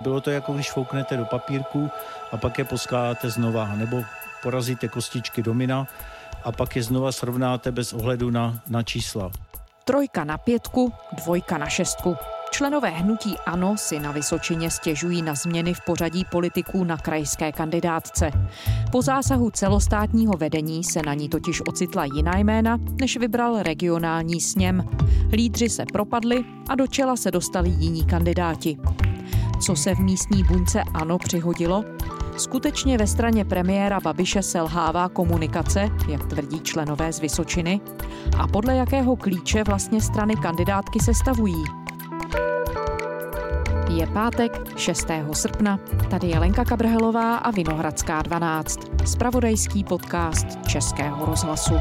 Bylo to jako když fouknete do papírku a pak je poskládáte znova, nebo porazíte kostičky domina a pak je znova srovnáte bez ohledu na, na čísla. Trojka na pětku, dvojka na šestku. Členové hnutí ANO si na Vysočině stěžují na změny v pořadí politiků na krajské kandidátce. Po zásahu celostátního vedení se na ní totiž ocitla jiná jména, než vybral regionální sněm. Lídři se propadli a do čela se dostali jiní kandidáti. Co se v místní bunce ANO přihodilo? Skutečně ve straně premiéra Babiše selhává komunikace, jak tvrdí členové z Vysočiny? A podle jakého klíče vlastně strany kandidátky sestavují? Je pátek 6. srpna. Tady je Lenka Kabrhelová a Vinohradská 12. Spravodajský podcast Českého rozhlasu.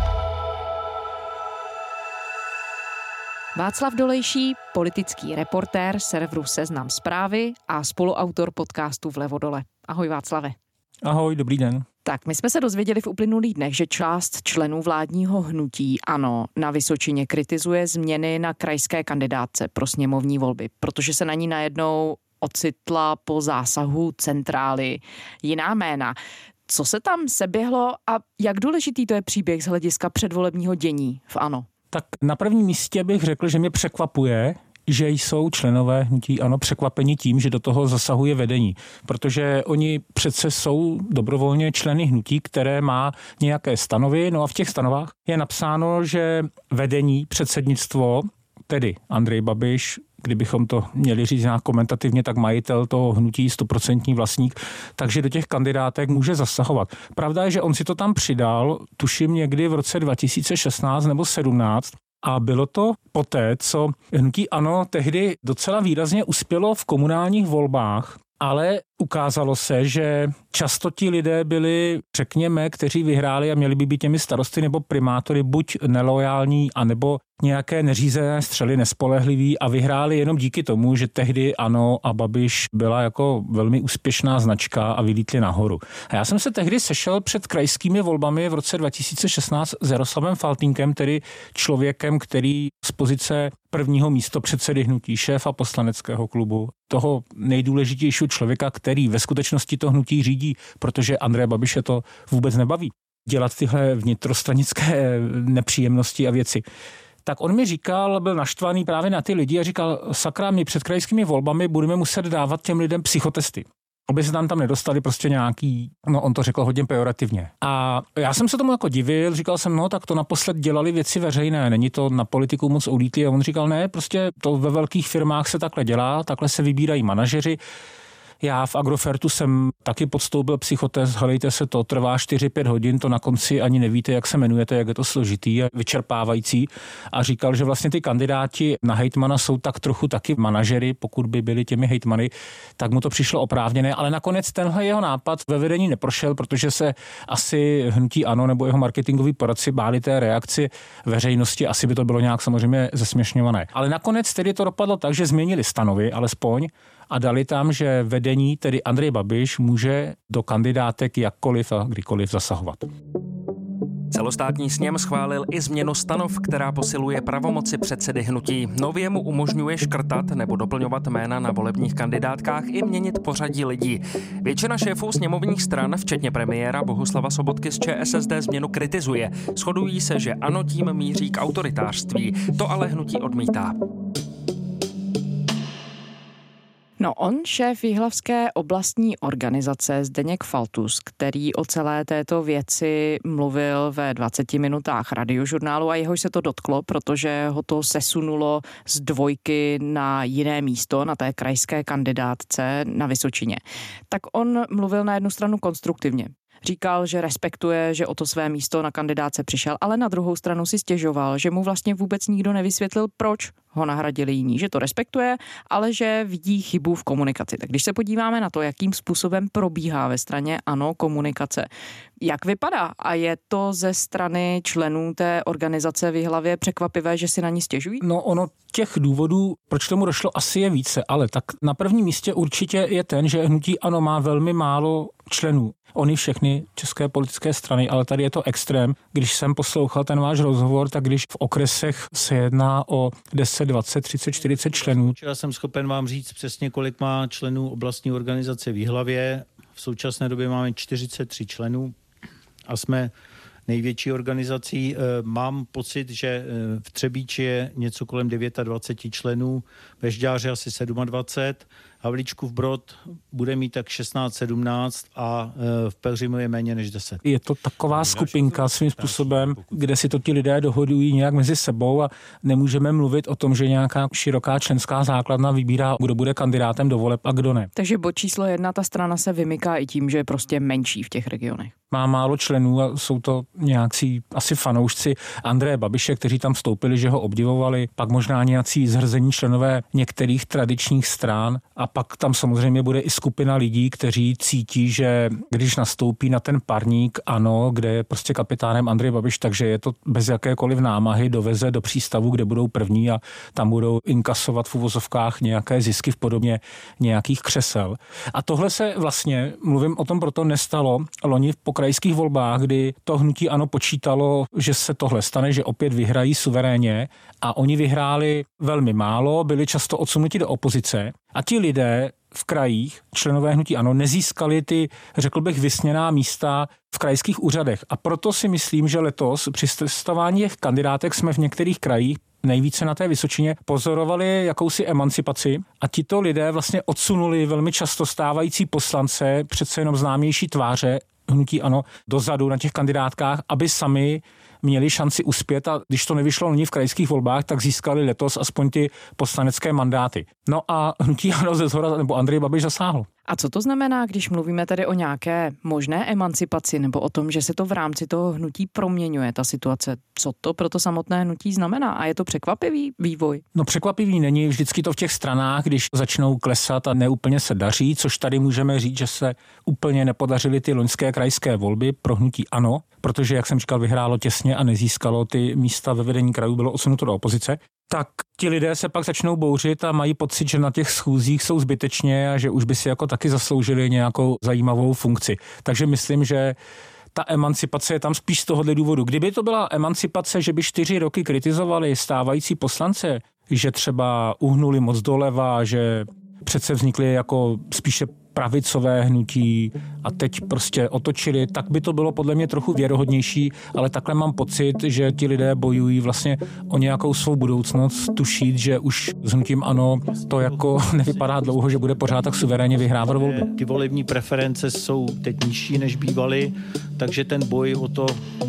Václav Dolejší, politický reportér serveru Seznam zprávy a spoluautor podcastu Vlevo dole. Ahoj Václave. Ahoj, dobrý den. Tak, my jsme se dozvěděli v uplynulých dnech, že část členů vládního hnutí ANO na Vysočině kritizuje změny na krajské kandidátce pro sněmovní volby, protože se na ní najednou ocitla po zásahu centrály jiná jména. Co se tam seběhlo a jak důležitý to je příběh z hlediska předvolebního dění v ANO? Tak na prvním místě bych řekl, že mě překvapuje, že jsou členové hnutí ano překvapeni tím, že do toho zasahuje vedení, protože oni přece jsou dobrovolně členy hnutí, které má nějaké stanovy, no a v těch stanovách je napsáno, že vedení, předsednictvo, tedy Andrej Babiš, kdybychom to měli říct nějak komentativně, tak majitel toho hnutí, stoprocentní vlastník, takže do těch kandidátek může zasahovat. Pravda je, že on si to tam přidal, tuším někdy v roce 2016 nebo 17, a bylo to poté, co hnutí ANO tehdy docela výrazně uspělo v komunálních volbách, ale ukázalo se, že často ti lidé byli, řekněme, kteří vyhráli a měli by být těmi starosty nebo primátory buď nelojální, anebo nějaké neřízené střely nespolehlivý a vyhráli jenom díky tomu, že tehdy ano a Babiš byla jako velmi úspěšná značka a vylítli nahoru. A já jsem se tehdy sešel před krajskými volbami v roce 2016 s Jaroslavem Faltínkem, tedy člověkem, který z pozice prvního místo předsedy hnutí šéfa poslaneckého klubu, toho nejdůležitějšího člověka, který ve skutečnosti to hnutí řídí, protože Andreje Babiše to vůbec nebaví dělat tyhle vnitrostranické nepříjemnosti a věci. Tak on mi říkal, byl naštvaný právě na ty lidi a říkal, sakra, my před krajskými volbami budeme muset dávat těm lidem psychotesty. Aby se tam tam nedostali prostě nějaký, no on to řekl hodně pejorativně. A já jsem se tomu jako divil, říkal jsem, no tak to naposled dělali věci veřejné, není to na politiku moc ulítlý. A on říkal, ne, prostě to ve velkých firmách se takhle dělá, takhle se vybírají manažeři, já v Agrofertu jsem taky podstoupil psychotest, hledejte se to, trvá 4-5 hodin, to na konci ani nevíte, jak se jmenujete, jak je to složitý a vyčerpávající. A říkal, že vlastně ty kandidáti na hejtmana jsou tak trochu taky manažery, pokud by byli těmi hejtmany, tak mu to přišlo oprávněné, ale nakonec tenhle jeho nápad ve vedení neprošel, protože se asi hnutí ano nebo jeho marketingoví poradci báli té reakci veřejnosti, asi by to bylo nějak samozřejmě zesměšňované. Ale nakonec tedy to dopadlo tak, že změnili stanovy, alespoň, a dali tam, že vedení, tedy Andrej Babiš, může do kandidátek jakkoliv a kdykoliv zasahovat. Celostátní sněm schválil i změnu stanov, která posiluje pravomoci předsedy hnutí. Nově mu umožňuje škrtat nebo doplňovat jména na volebních kandidátkách i měnit pořadí lidí. Většina šéfů sněmovních stran, včetně premiéra Bohuslava Sobotky z ČSSD, změnu kritizuje. Shodují se, že ano tím míří k autoritářství. To ale hnutí odmítá. No on, šéf Jihlavské oblastní organizace Zdeněk Faltus, který o celé této věci mluvil ve 20 minutách radiožurnálu a jehož se to dotklo, protože ho to sesunulo z dvojky na jiné místo, na té krajské kandidátce na Vysočině. Tak on mluvil na jednu stranu konstruktivně. Říkal, že respektuje, že o to své místo na kandidáce přišel, ale na druhou stranu si stěžoval, že mu vlastně vůbec nikdo nevysvětlil, proč ho nahradili jiní, že to respektuje, ale že vidí chybu v komunikaci. Tak když se podíváme na to, jakým způsobem probíhá ve straně ANO komunikace, jak vypadá a je to ze strany členů té organizace v hlavě překvapivé, že si na ní stěžují? No ono těch důvodů, proč tomu došlo, asi je více, ale tak na prvním místě určitě je ten, že hnutí ANO má velmi málo členů. Oni všechny české politické strany, ale tady je to extrém. Když jsem poslouchal ten váš rozhovor, tak když v okresech se jedná o 10 10, 20, 30, 40 členů. Já jsem schopen vám říct přesně, kolik má členů oblastní organizace v Jihlavě. V současné době máme 43 členů a jsme největší organizací. Eh, mám pocit, že eh, v Třebíči je něco kolem 29 členů, ve Žďáře asi 27 Havlíčku v Brod bude mít tak 16-17 a e, v Pelřimu je méně než 10. Je to taková skupinka svým způsobem, kde si to ti lidé dohodují nějak mezi sebou a nemůžeme mluvit o tom, že nějaká široká členská základna vybírá, kdo bude kandidátem do voleb a kdo ne. Takže bod číslo jedna, ta strana se vymyká i tím, že je prostě menší v těch regionech. Má málo členů a jsou to nějaký asi fanoušci Andreje Babiše, kteří tam vstoupili, že ho obdivovali, pak možná nějací zhrzení členové některých tradičních stran a pak tam samozřejmě bude i skupina lidí, kteří cítí, že když nastoupí na ten parník, ano, kde je prostě kapitánem Andrej Babiš, takže je to bez jakékoliv námahy doveze do přístavu, kde budou první a tam budou inkasovat v uvozovkách nějaké zisky v podobně nějakých křesel. A tohle se vlastně, mluvím o tom proto, nestalo loni po krajských volbách, kdy to hnutí ano počítalo, že se tohle stane, že opět vyhrají suverénně a oni vyhráli velmi málo, byli často odsunuti do opozice a ti lidé v krajích, členové hnutí ano, nezískali ty, řekl bych, vysněná místa v krajských úřadech. A proto si myslím, že letos při testování těch kandidátek jsme v některých krajích nejvíce na té Vysočině pozorovali jakousi emancipaci a tito lidé vlastně odsunuli velmi často stávající poslance, přece jenom známější tváře hnutí ano, dozadu na těch kandidátkách, aby sami měli šanci uspět a když to nevyšlo loni v krajských volbách, tak získali letos aspoň ty poslanecké mandáty. No a hnutí ano ze zhora, nebo Andrej Babiš zasáhl. A co to znamená, když mluvíme tedy o nějaké možné emancipaci nebo o tom, že se to v rámci toho hnutí proměňuje, ta situace? Co to pro to samotné hnutí znamená? A je to překvapivý vývoj? No překvapivý není vždycky to v těch stranách, když začnou klesat a neúplně se daří, což tady můžeme říct, že se úplně nepodařily ty loňské krajské volby pro hnutí ano, protože, jak jsem říkal, vyhrálo těsně a nezískalo ty místa ve vedení krajů, bylo odsunuto do opozice tak ti lidé se pak začnou bouřit a mají pocit, že na těch schůzích jsou zbytečně a že už by si jako taky zasloužili nějakou zajímavou funkci. Takže myslím, že ta emancipace je tam spíš z tohohle důvodu. Kdyby to byla emancipace, že by čtyři roky kritizovali stávající poslance, že třeba uhnuli moc doleva, že přece vznikly jako spíše pravicové hnutí a teď prostě otočili, tak by to bylo podle mě trochu věrohodnější, ale takhle mám pocit, že ti lidé bojují vlastně o nějakou svou budoucnost, tušit, že už s hnutím ano, to jako nevypadá dlouho, že bude pořád tak suverénně vyhrávat volby. Ty volební preference jsou teď nižší, než bývaly, takže ten boj o to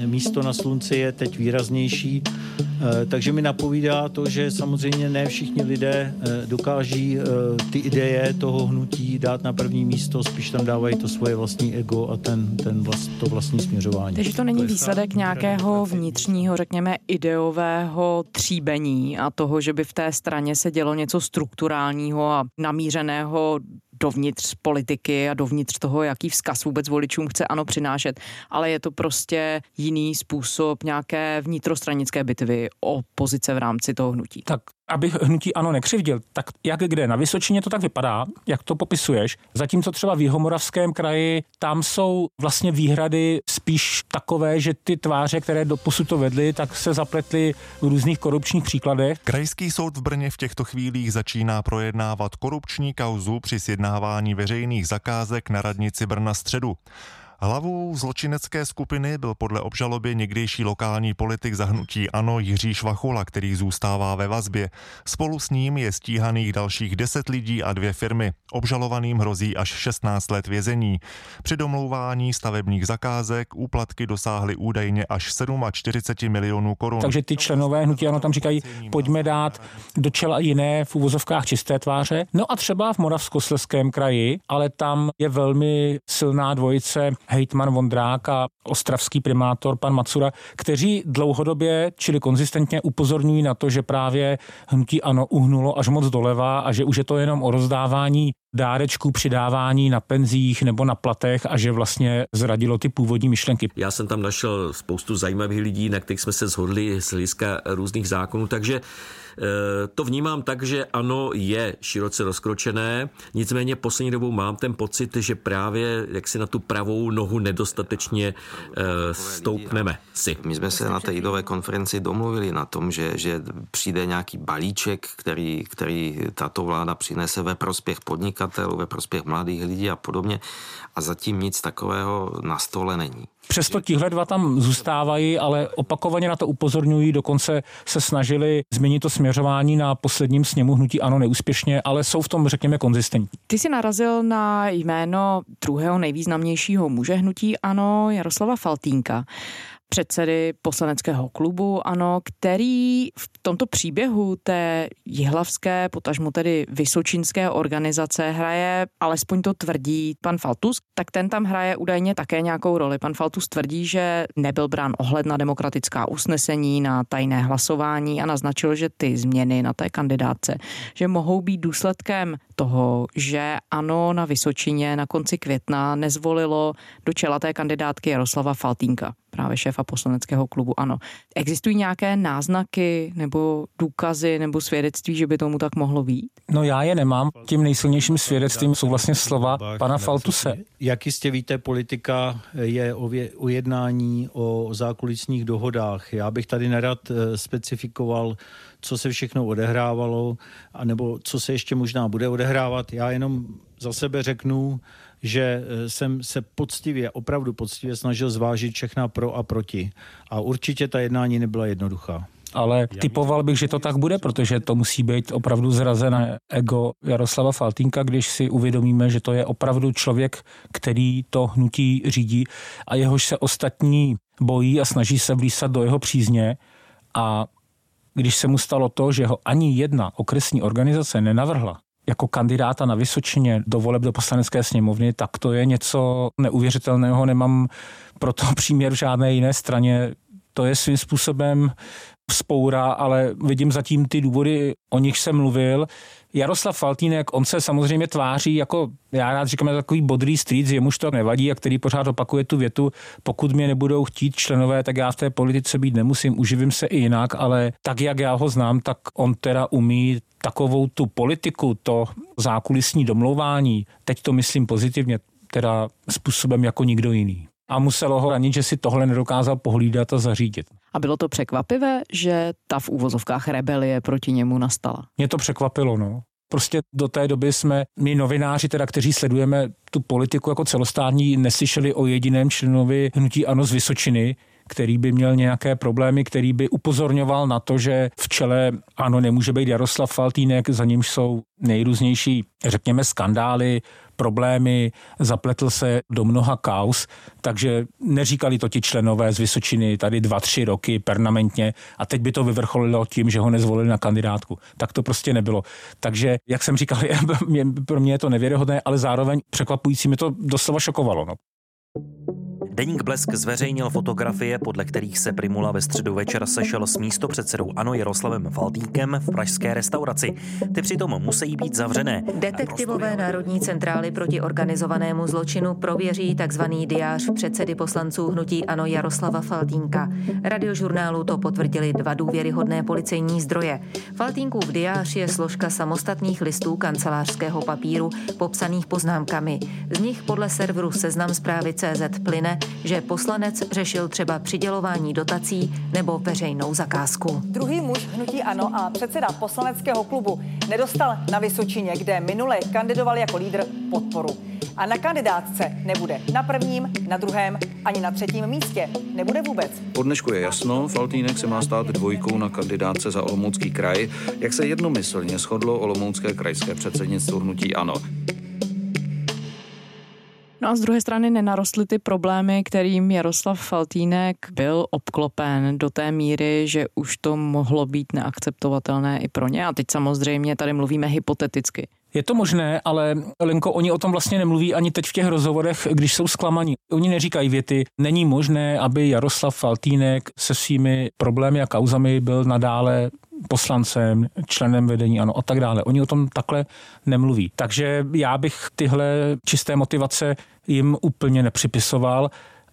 místo na slunci je teď výraznější. Eh, takže mi napovídá to, že samozřejmě ne všichni lidé eh, dokáží eh, ty ideje toho hnutí dát na první místo, spíš tam dávají to svoje vlastní ego a ten, ten vlast, to vlastní směřování. Takže to není výsledek nějakého vnitřního, řekněme, ideového tříbení a toho, že by v té straně se dělo něco strukturálního a namířeného dovnitř politiky a dovnitř toho, jaký vzkaz vůbec voličům chce ano přinášet, ale je to prostě jiný způsob nějaké vnitrostranické bitvy o pozice v rámci toho hnutí. Tak abych hnutí ano nekřivdil, tak jak kde? Na Vysočině to tak vypadá, jak to popisuješ. Zatímco třeba v Jihomoravském kraji, tam jsou vlastně výhrady spíš takové, že ty tváře, které do posud to vedly, tak se zapletly v různých korupčních příkladech. Krajský soud v Brně v těchto chvílích začíná projednávat korupční kauzu při sjednávání veřejných zakázek na radnici Brna středu. Hlavou zločinecké skupiny byl podle obžaloby někdejší lokální politik zahnutí Ano Jiří Švachula, který zůstává ve vazbě. Spolu s ním je stíhaných dalších 10 lidí a dvě firmy. Obžalovaným hrozí až 16 let vězení. Při domlouvání stavebních zakázek úplatky dosáhly údajně až 47 milionů korun. Takže ty členové hnutí Ano tam říkají, pojďme dát do čela jiné v úvozovkách čisté tváře. No a třeba v Moravskosleském kraji, ale tam je velmi silná dvojice hejtman Vondrák a ostravský primátor pan Macura, kteří dlouhodobě, čili konzistentně upozorňují na to, že právě hnutí ano uhnulo až moc doleva a že už je to jenom o rozdávání dárečků přidávání na penzích nebo na platech a že vlastně zradilo ty původní myšlenky. Já jsem tam našel spoustu zajímavých lidí, na kterých jsme se shodli z hlediska různých zákonů, takže to vnímám tak, že ano, je široce rozkročené, nicméně poslední dobou mám ten pocit, že právě jak si na tu pravou nohu nedostatečně eh, stoupneme si. My jsme se na té jídové konferenci domluvili na tom, že, že přijde nějaký balíček, který, který tato vláda přinese ve prospěch podnikatelů, ve prospěch mladých lidí a podobně a zatím nic takového na stole není. Přesto tihle dva tam zůstávají, ale opakovaně na to upozorňují, dokonce se snažili změnit to směřování na posledním sněmu hnutí ano neúspěšně, ale jsou v tom, řekněme, konzistentní. Ty si narazil na jméno druhého nejvýznamnějšího muže hnutí ano, Jaroslava Faltínka předsedy poslaneckého klubu, ano, který v tomto příběhu té jihlavské, potažmo tedy vysočínské organizace hraje, alespoň to tvrdí pan Faltus, tak ten tam hraje údajně také nějakou roli. Pan Faltus tvrdí, že nebyl brán ohled na demokratická usnesení, na tajné hlasování a naznačil, že ty změny na té kandidátce, že mohou být důsledkem toho, že ano na Vysočině na konci května nezvolilo do čela té kandidátky Jaroslava Faltínka právě šéfa poslaneckého klubu ANO. Existují nějaké náznaky nebo důkazy nebo svědectví, že by tomu tak mohlo být? No já je nemám. Tím nejsilnějším svědectvím jsou vlastně slova pana Faltuse. Jak jistě víte, politika je o ujednání o zákulisních dohodách. Já bych tady nerad eh, specifikoval, co se všechno odehrávalo, anebo co se ještě možná bude odehrávat. Já jenom za sebe řeknu, že eh, jsem se poctivě, opravdu poctivě snažil zvážit všechna pro a proti. A určitě ta jednání nebyla jednoduchá ale typoval bych, že to tak bude, protože to musí být opravdu zrazené ego Jaroslava Faltínka, když si uvědomíme, že to je opravdu člověk, který to hnutí řídí a jehož se ostatní bojí a snaží se vlísat do jeho přízně a když se mu stalo to, že ho ani jedna okresní organizace nenavrhla, jako kandidáta na Vysočině do voleb do poslanecké sněmovny, tak to je něco neuvěřitelného. Nemám proto příměr v žádné jiné straně. To je svým způsobem vzpoura, ale vidím zatím ty důvody, o nich jsem mluvil. Jaroslav Faltínek, on se samozřejmě tváří jako, já rád říkám, takový bodrý street, jemuž to nevadí a který pořád opakuje tu větu, pokud mě nebudou chtít členové, tak já v té politice být nemusím, uživím se i jinak, ale tak, jak já ho znám, tak on teda umí takovou tu politiku, to zákulisní domlouvání, teď to myslím pozitivně, teda způsobem jako nikdo jiný. A muselo ho ranit, že si tohle nedokázal pohlídat a zařídit. A bylo to překvapivé, že ta v úvozovkách rebelie proti němu nastala? Mě to překvapilo, no. Prostě do té doby jsme, my novináři, teda, kteří sledujeme tu politiku jako celostátní, neslyšeli o jediném členovi hnutí ANO z Vysočiny, který by měl nějaké problémy, který by upozorňoval na to, že v čele ano nemůže být Jaroslav Faltýnek, za ním jsou nejrůznější, řekněme, skandály, problémy, zapletl se do mnoha kaus, takže neříkali to ti členové z Vysočiny tady dva, tři roky permanentně a teď by to vyvrcholilo tím, že ho nezvolili na kandidátku. Tak to prostě nebylo. Takže, jak jsem říkal, pro mě je to nevěrohodné, ale zároveň překvapující mi to doslova šokovalo. No. Deník Blesk zveřejnil fotografie, podle kterých se Primula ve středu večer sešel s místopředsedou Ano Jaroslavem Faltínkem v pražské restauraci. Ty přitom musí být zavřené. Detektivové Národní centrály proti organizovanému zločinu prověří tzv. diář předsedy poslanců hnutí Ano Jaroslava Faltínka. Radiožurnálu to potvrdili dva důvěryhodné policejní zdroje. Faltínkův diář je složka samostatných listů kancelářského papíru popsaných poznámkami. Z nich podle serveru Seznam zprávy CZ plyne, že poslanec řešil třeba přidělování dotací nebo veřejnou zakázku. Druhý muž hnutí ANO a předseda poslaneckého klubu nedostal na Vysočině, kde minule kandidoval jako lídr podporu. A na kandidátce nebude na prvním, na druhém ani na třetím místě. Nebude vůbec. Po dnešku je jasno, Faltýnek se má stát dvojkou na kandidátce za Olomoucký kraj, jak se jednomyslně shodlo Olomoucké krajské předsednictvo hnutí ANO. No a z druhé strany nenarostly ty problémy, kterým Jaroslav Faltínek byl obklopen do té míry, že už to mohlo být neakceptovatelné i pro ně. A teď samozřejmě tady mluvíme hypoteticky. Je to možné, ale Lenko, oni o tom vlastně nemluví ani teď v těch rozhovorech, když jsou zklamaní. Oni neříkají věty, není možné, aby Jaroslav Faltínek se svými problémy a kauzami byl nadále poslancem, členem vedení, ano, a tak dále. Oni o tom takhle nemluví. Takže já bych tyhle čisté motivace jim úplně nepřipisoval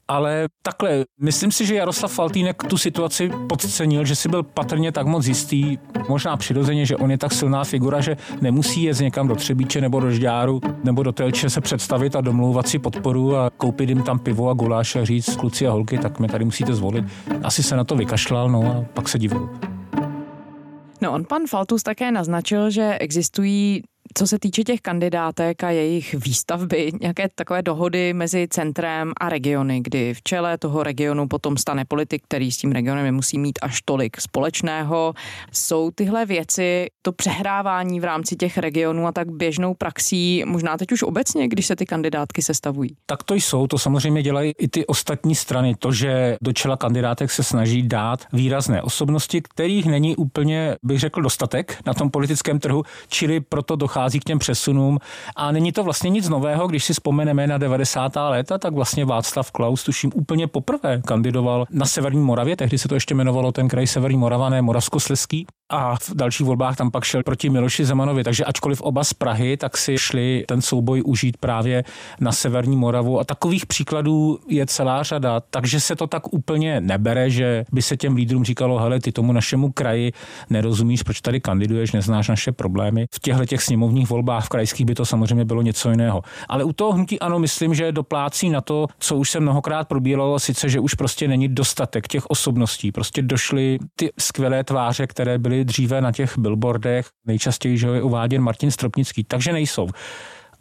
ale takhle, myslím si, že Jaroslav Faltýnek tu situaci podcenil, že si byl patrně tak moc jistý, možná přirozeně, že on je tak silná figura, že nemusí jet někam do Třebíče nebo do Žďáru nebo do Telče se představit a domlouvat si podporu a koupit jim tam pivo a guláš a říct kluci a holky, tak mě tady musíte zvolit. Asi se na to vykašlal, no a pak se divil. No on pan Faltus také naznačil, že existují co se týče těch kandidátek a jejich výstavby, nějaké takové dohody mezi centrem a regiony, kdy v čele toho regionu potom stane politik, který s tím regionem nemusí mít až tolik společného. Jsou tyhle věci, to přehrávání v rámci těch regionů a tak běžnou praxí, možná teď už obecně, když se ty kandidátky sestavují? Tak to jsou, to samozřejmě dělají i ty ostatní strany. To, že do čela kandidátek se snaží dát výrazné osobnosti, kterých není úplně, bych řekl, dostatek na tom politickém trhu, čili proto dochází dochází k těm přesunům. A není to vlastně nic nového, když si vzpomeneme na 90. léta, tak vlastně Václav Klaus, tuším, úplně poprvé kandidoval na Severní Moravě, tehdy se to ještě jmenovalo ten kraj Severní Morava, ne Moravskosleský a v dalších volbách tam pak šel proti Miloši Zemanovi, takže ačkoliv oba z Prahy, tak si šli ten souboj užít právě na Severní Moravu. A takových příkladů je celá řada, takže se to tak úplně nebere, že by se těm lídrům říkalo, hele, ty tomu našemu kraji nerozumíš, proč tady kandiduješ, neznáš naše problémy. V těchto těch sněmovních volbách v krajských by to samozřejmě bylo něco jiného. Ale u toho hnutí ano, myslím, že doplácí na to, co už se mnohokrát probíralo, sice, že už prostě není dostatek těch osobností. Prostě došly ty skvělé tváře, které byly dříve na těch billboardech, nejčastěji že je uváděn Martin Stropnický, takže nejsou.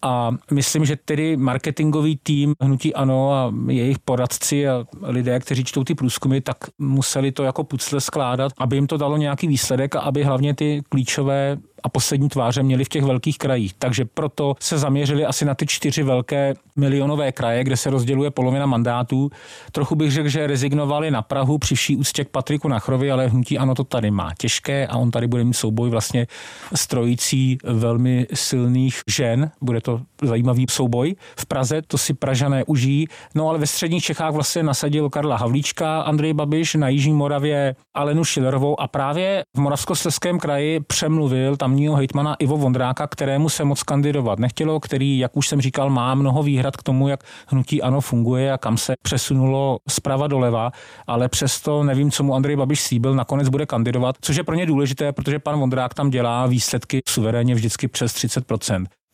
A myslím, že tedy marketingový tým Hnutí Ano a jejich poradci a lidé, kteří čtou ty průzkumy, tak museli to jako pucle skládat, aby jim to dalo nějaký výsledek a aby hlavně ty klíčové a poslední tváře měli v těch velkých krajích. Takže proto se zaměřili asi na ty čtyři velké milionové kraje, kde se rozděluje polovina mandátů. Trochu bych řekl, že rezignovali na Prahu při vší úctě k Patriku Nachrovi, ale hnutí ano to tady má těžké a on tady bude mít souboj vlastně strojící velmi silných žen. Bude to zajímavý souboj. V Praze to si Pražané užijí. No ale ve středních Čechách vlastně nasadil Karla Havlíčka, Andrej Babiš, na Jižní Moravě Alenu Šilerovou a právě v Moravskoslezském kraji přemluvil tam tamního hejtmana Ivo Vondráka, kterému se moc kandidovat nechtělo, který, jak už jsem říkal, má mnoho výhrad k tomu, jak hnutí ANO funguje a kam se přesunulo zprava doleva, ale přesto nevím, co mu Andrej Babiš slíbil, nakonec bude kandidovat, což je pro ně důležité, protože pan Vondrák tam dělá výsledky suverénně vždycky přes 30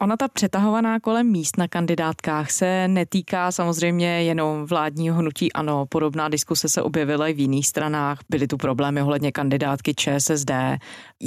Ona ta přetahovaná kolem míst na kandidátkách se netýká samozřejmě jenom vládního hnutí ano. Podobná diskuse se objevila i v jiných stranách. Byly tu problémy ohledně kandidátky ČSSD.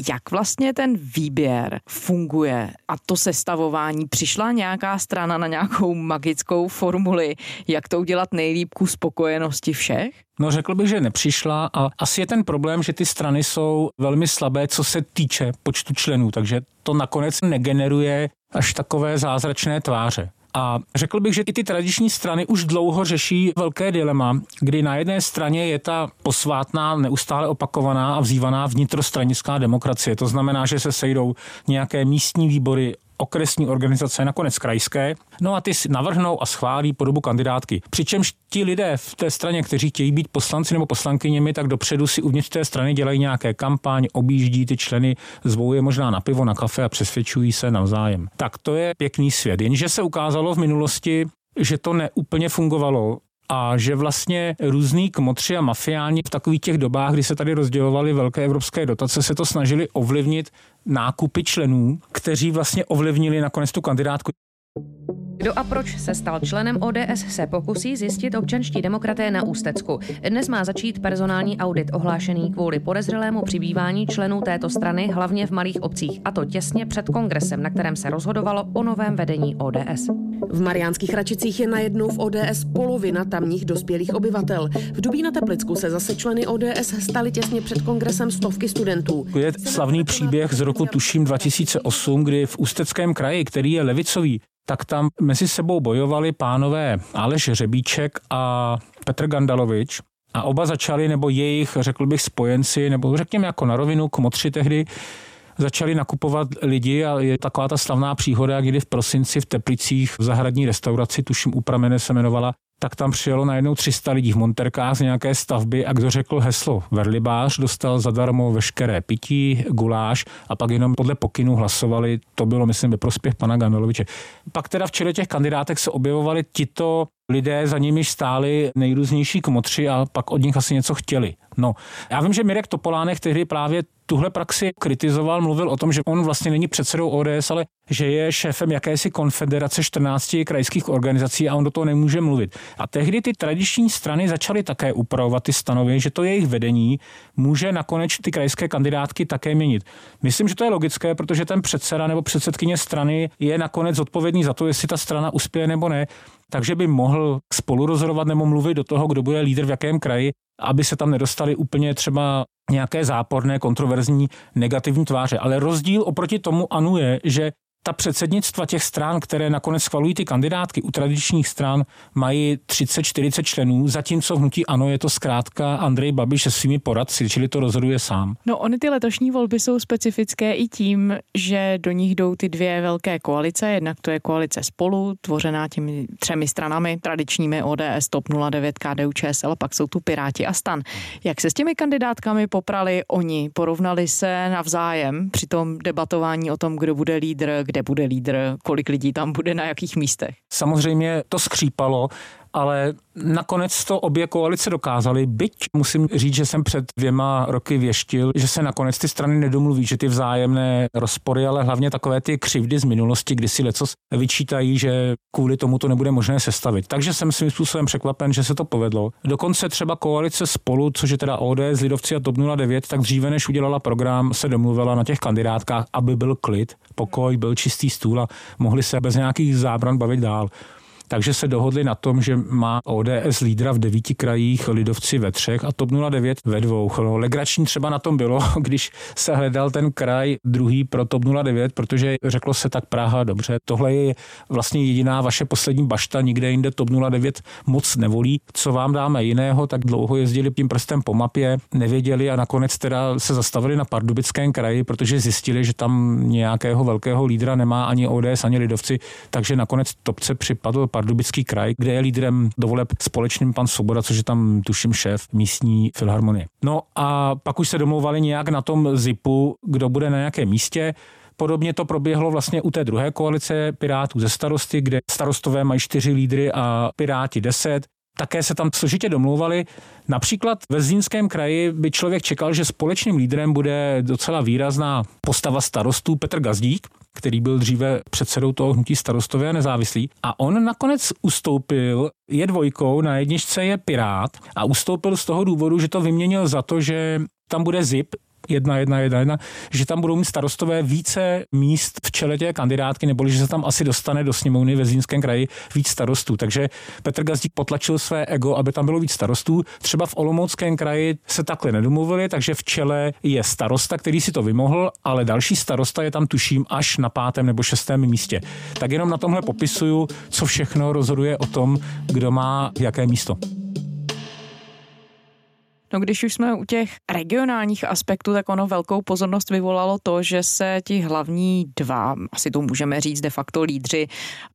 Jak vlastně ten výběr funguje a to sestavování? Přišla nějaká strana na nějakou magickou formuli, jak to udělat nejlíp ku spokojenosti všech? No řekl bych, že nepřišla a asi je ten problém, že ty strany jsou velmi slabé, co se týče počtu členů, takže to nakonec negeneruje až takové zázračné tváře. A řekl bych, že i ty tradiční strany už dlouho řeší velké dilema, kdy na jedné straně je ta posvátná, neustále opakovaná a vzývaná vnitrostranická demokracie. To znamená, že se sejdou nějaké místní výbory okresní organizace, nakonec krajské, no a ty si navrhnou a schválí podobu kandidátky. Přičemž ti lidé v té straně, kteří chtějí být poslanci nebo poslankyněmi, tak dopředu si uvnitř té strany dělají nějaké kampaň, objíždí ty členy, zvou je možná na pivo, na kafe a přesvědčují se navzájem. Tak to je pěkný svět. Jenže se ukázalo v minulosti, že to neúplně fungovalo a že vlastně různý kmotři a mafiáni v takových těch dobách, kdy se tady rozdělovaly velké evropské dotace, se to snažili ovlivnit nákupy členů, kteří vlastně ovlivnili nakonec tu kandidátku. Kdo a proč se stal členem ODS, se pokusí zjistit občanští demokraté na Ústecku. Dnes má začít personální audit ohlášený kvůli podezřelému přibývání členů této strany, hlavně v malých obcích, a to těsně před kongresem, na kterém se rozhodovalo o novém vedení ODS. V Mariánských Račicích je najednou v ODS polovina tamních dospělých obyvatel. V Dubí na Teplicku se zase členy ODS stali těsně před kongresem stovky studentů. Je slavný příběh z roku tuším 2008, kdy v Ústeckém kraji, který je levicový, tak tam mezi sebou bojovali pánové Aleš Řebíček a Petr Gandalovič. A oba začali, nebo jejich, řekl bych, spojenci, nebo řekněme jako na rovinu, kmotři tehdy, začali nakupovat lidi a je taková ta slavná příhoda, kdy v prosinci v Teplicích v zahradní restauraci, tuším u pramene se jmenovala, tak tam přijelo najednou 300 lidí v monterkách z nějaké stavby a kdo řekl heslo Verlibář, dostal zadarmo veškeré pití, guláš a pak jenom podle pokynu hlasovali, to bylo myslím ve prospěch pana Gandeloviče. Pak teda v čele těch kandidátek se objevovali tito lidé, za nimi stáli nejrůznější kmotři a pak od nich asi něco chtěli. No, já vím, že Mirek Topolánek tehdy právě tuhle praxi kritizoval, mluvil o tom, že on vlastně není předsedou ODS, ale že je šéfem jakési konfederace 14 krajských organizací a on do toho nemůže mluvit. A tehdy ty tradiční strany začaly také upravovat ty stanovy, že to jejich vedení může nakonec ty krajské kandidátky také měnit. Myslím, že to je logické, protože ten předseda nebo předsedkyně strany je nakonec odpovědný za to, jestli ta strana uspěje nebo ne takže by mohl spolu rozhodovat nebo mluvit do toho, kdo bude lídr v jakém kraji, aby se tam nedostali úplně třeba nějaké záporné, kontroverzní, negativní tváře. Ale rozdíl oproti tomu ANU je, že ta předsednictva těch stran, které nakonec schvalují ty kandidátky u tradičních stran, mají 30-40 členů, zatímco hnutí ano je to zkrátka Andrej Babiš se svými poradci, čili to rozhoduje sám. No ony ty letošní volby jsou specifické i tím, že do nich jdou ty dvě velké koalice, jednak to je koalice spolu, tvořená těmi třemi stranami, tradičními ODS, TOP 09, KDU, ČSL, pak jsou tu Piráti a Stan. Jak se s těmi kandidátkami poprali oni? Porovnali se navzájem při tom debatování o tom, kdo bude lídr, kde bude lídr, kolik lidí tam bude na jakých místech. Samozřejmě to skřípalo, ale nakonec to obě koalice dokázaly, byť musím říct, že jsem před dvěma roky věštil, že se nakonec ty strany nedomluví, že ty vzájemné rozpory, ale hlavně takové ty křivdy z minulosti, kdy si lecos vyčítají, že kvůli tomu to nebude možné sestavit. Takže jsem svým způsobem překvapen, že se to povedlo. Dokonce třeba koalice spolu, což je teda ODS, Lidovci a TOP 09, tak dříve než udělala program, se domluvila na těch kandidátkách, aby byl klid, pokoj, byl čistý stůl a mohli se bez nějakých zábran bavit dál takže se dohodli na tom, že má ODS lídra v devíti krajích, lidovci ve třech a TOP 09 ve dvou. No, legrační třeba na tom bylo, když se hledal ten kraj druhý pro TOP 09, protože řeklo se tak Praha, dobře, tohle je vlastně jediná vaše poslední bašta, nikde jinde TOP 09 moc nevolí. Co vám dáme jiného, tak dlouho jezdili tím prstem po mapě, nevěděli a nakonec teda se zastavili na Pardubickém kraji, protože zjistili, že tam nějakého velkého lídra nemá ani ODS, ani lidovci, takže nakonec topce připadl Pardubický kraj, kde je lídrem do voleb společným pan Svoboda, což je tam tuším šéf místní filharmonie. No a pak už se domlouvali nějak na tom zipu, kdo bude na nějakém místě. Podobně to proběhlo vlastně u té druhé koalice Pirátů ze starosty, kde starostové mají čtyři lídry a Piráti deset. Také se tam složitě domlouvali. Například ve Zlínském kraji by člověk čekal, že společným lídrem bude docela výrazná postava starostů Petr Gazdík, který byl dříve předsedou toho hnutí starostové a nezávislí. A on nakonec ustoupil, je dvojkou, na jedničce je Pirát a ustoupil z toho důvodu, že to vyměnil za to, že tam bude ZIP, jedna, jedna, jedna, jedna, že tam budou mít starostové více míst v čele té kandidátky, nebo že se tam asi dostane do sněmovny ve Zlínském kraji víc starostů. Takže Petr Gazdík potlačil své ego, aby tam bylo víc starostů. Třeba v Olomouckém kraji se takhle nedomluvili, takže v čele je starosta, který si to vymohl, ale další starosta je tam tuším až na pátém nebo šestém místě. Tak jenom na tomhle popisuju, co všechno rozhoduje o tom, kdo má jaké místo. No když už jsme u těch regionálních aspektů, tak ono velkou pozornost vyvolalo to, že se ti hlavní dva, asi to můžeme říct de facto lídři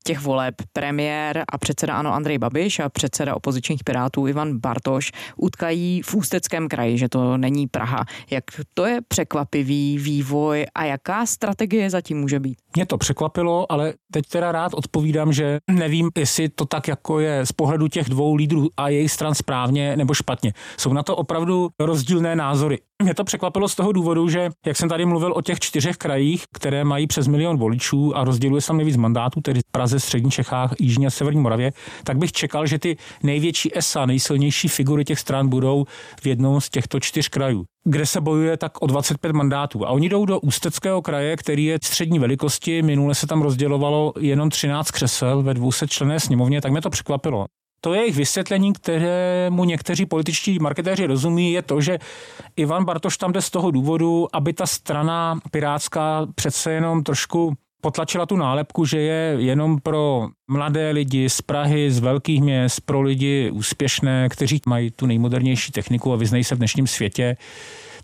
těch voleb, premiér a předseda ANO Andrej Babiš a předseda opozičních pirátů Ivan Bartoš utkají v Ústeckém kraji, že to není Praha. Jak to je překvapivý vývoj a jaká strategie zatím může být? Mě to překvapilo, ale teď teda rád odpovídám, že nevím, jestli to tak jako je z pohledu těch dvou lídrů a jejich stran správně nebo špatně. Jsou na to opravdu rozdílné názory. Mě to překvapilo z toho důvodu, že jak jsem tady mluvil o těch čtyřech krajích, které mají přes milion voličů a rozděluje se nejvíc mandátů, tedy Praze, Střední Čechách, Jižní a Severní Moravě, tak bych čekal, že ty největší ESA, nejsilnější figury těch stran budou v jednom z těchto čtyř krajů kde se bojuje tak o 25 mandátů. A oni jdou do Ústeckého kraje, který je střední velikosti. Minule se tam rozdělovalo jenom 13 křesel ve 200 člené sněmovně, tak mě to překvapilo. To je jejich vysvětlení, kterému někteří političtí marketéři rozumí, je to, že Ivan Bartoš tam jde z toho důvodu, aby ta strana pirátská přece jenom trošku potlačila tu nálepku, že je jenom pro mladé lidi z Prahy, z velkých měst, pro lidi úspěšné, kteří mají tu nejmodernější techniku a vyznají se v dnešním světě.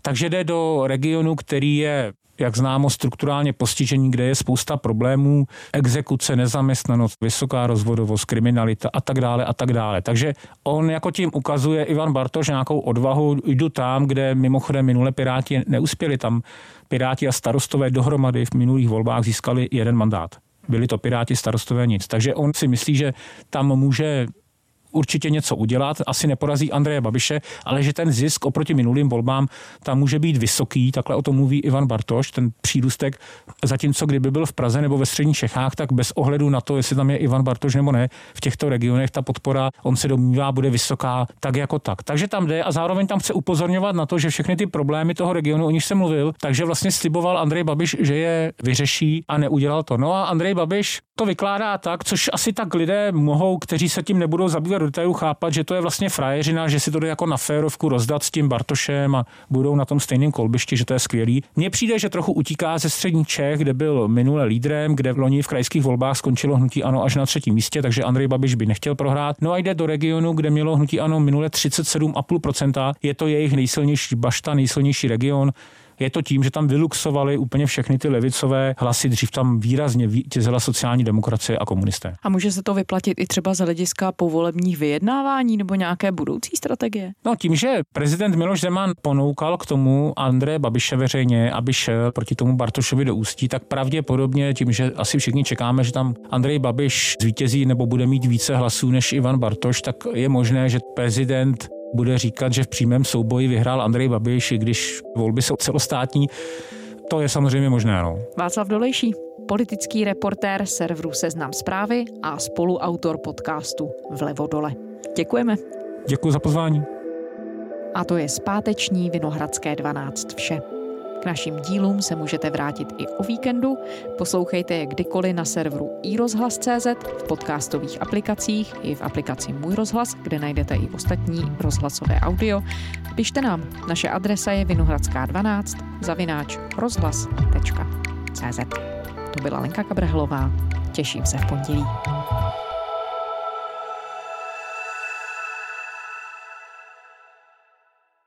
Takže jde do regionu, který je jak známo, strukturálně postižení, kde je spousta problémů, exekuce, nezaměstnanost, vysoká rozvodovost, kriminalita a tak dále a tak dále. Takže on jako tím ukazuje Ivan Bartoš nějakou odvahu, jdu tam, kde mimochodem minule Piráti neuspěli, tam Piráti a starostové dohromady v minulých volbách získali jeden mandát. Byli to Piráti, starostové nic. Takže on si myslí, že tam může určitě něco udělat, asi neporazí Andreje Babiše, ale že ten zisk oproti minulým volbám tam může být vysoký, takhle o tom mluví Ivan Bartoš, ten přírůstek, zatímco kdyby byl v Praze nebo ve středních Čechách, tak bez ohledu na to, jestli tam je Ivan Bartoš nebo ne, v těchto regionech ta podpora, on se domnívá, bude vysoká tak jako tak. Takže tam jde a zároveň tam chce upozorňovat na to, že všechny ty problémy toho regionu, o nich jsem mluvil, takže vlastně sliboval Andrej Babiš, že je vyřeší a neudělal to. No a Andrej Babiš to vykládá tak, což asi tak lidé mohou, kteří se tím nebudou zabývat do detailu, chápat, že to je vlastně frajeřina, že si to jde jako na férovku rozdat s tím Bartošem a budou na tom stejném kolbišti, že to je skvělý. Mně přijde, že trochu utíká ze střední Čech, kde byl minule lídrem, kde v loni v krajských volbách skončilo hnutí ano až na třetím místě, takže Andrej Babiš by nechtěl prohrát. No a jde do regionu, kde mělo hnutí ano minule 37,5%. Je to jejich nejsilnější bašta, nejsilnější region. Je to tím, že tam vyluxovali úplně všechny ty levicové hlasy, dřív tam výrazně vítězila sociální demokracie a komunisté. A může se to vyplatit i třeba z hlediska povolebních vyjednávání nebo nějaké budoucí strategie? No tím, že prezident Miloš Zeman ponoukal k tomu Andreje Babiše veřejně, aby šel proti tomu Bartošovi do ústí, tak pravděpodobně tím, že asi všichni čekáme, že tam Andrej Babiš zvítězí nebo bude mít více hlasů než Ivan Bartoš, tak je možné, že prezident bude říkat, že v přímém souboji vyhrál Andrej Babiš, i když volby jsou celostátní. To je samozřejmě možné. No. Václav Dolejší, politický reportér serveru Seznam zprávy a spoluautor podcastu Vlevo dole. Děkujeme. Děkuji za pozvání. A to je zpáteční Vinohradské 12 vše. K našim dílům se můžete vrátit i o víkendu. Poslouchejte je kdykoliv na serveru iRozhlas.cz, v podcastových aplikacích i v aplikaci Můj rozhlas, kde najdete i ostatní rozhlasové audio. Pište nám. Naše adresa je vinohradská12 zavináč rozhlas.cz. To byla Lenka Kabrhelová. Těším se v pondělí.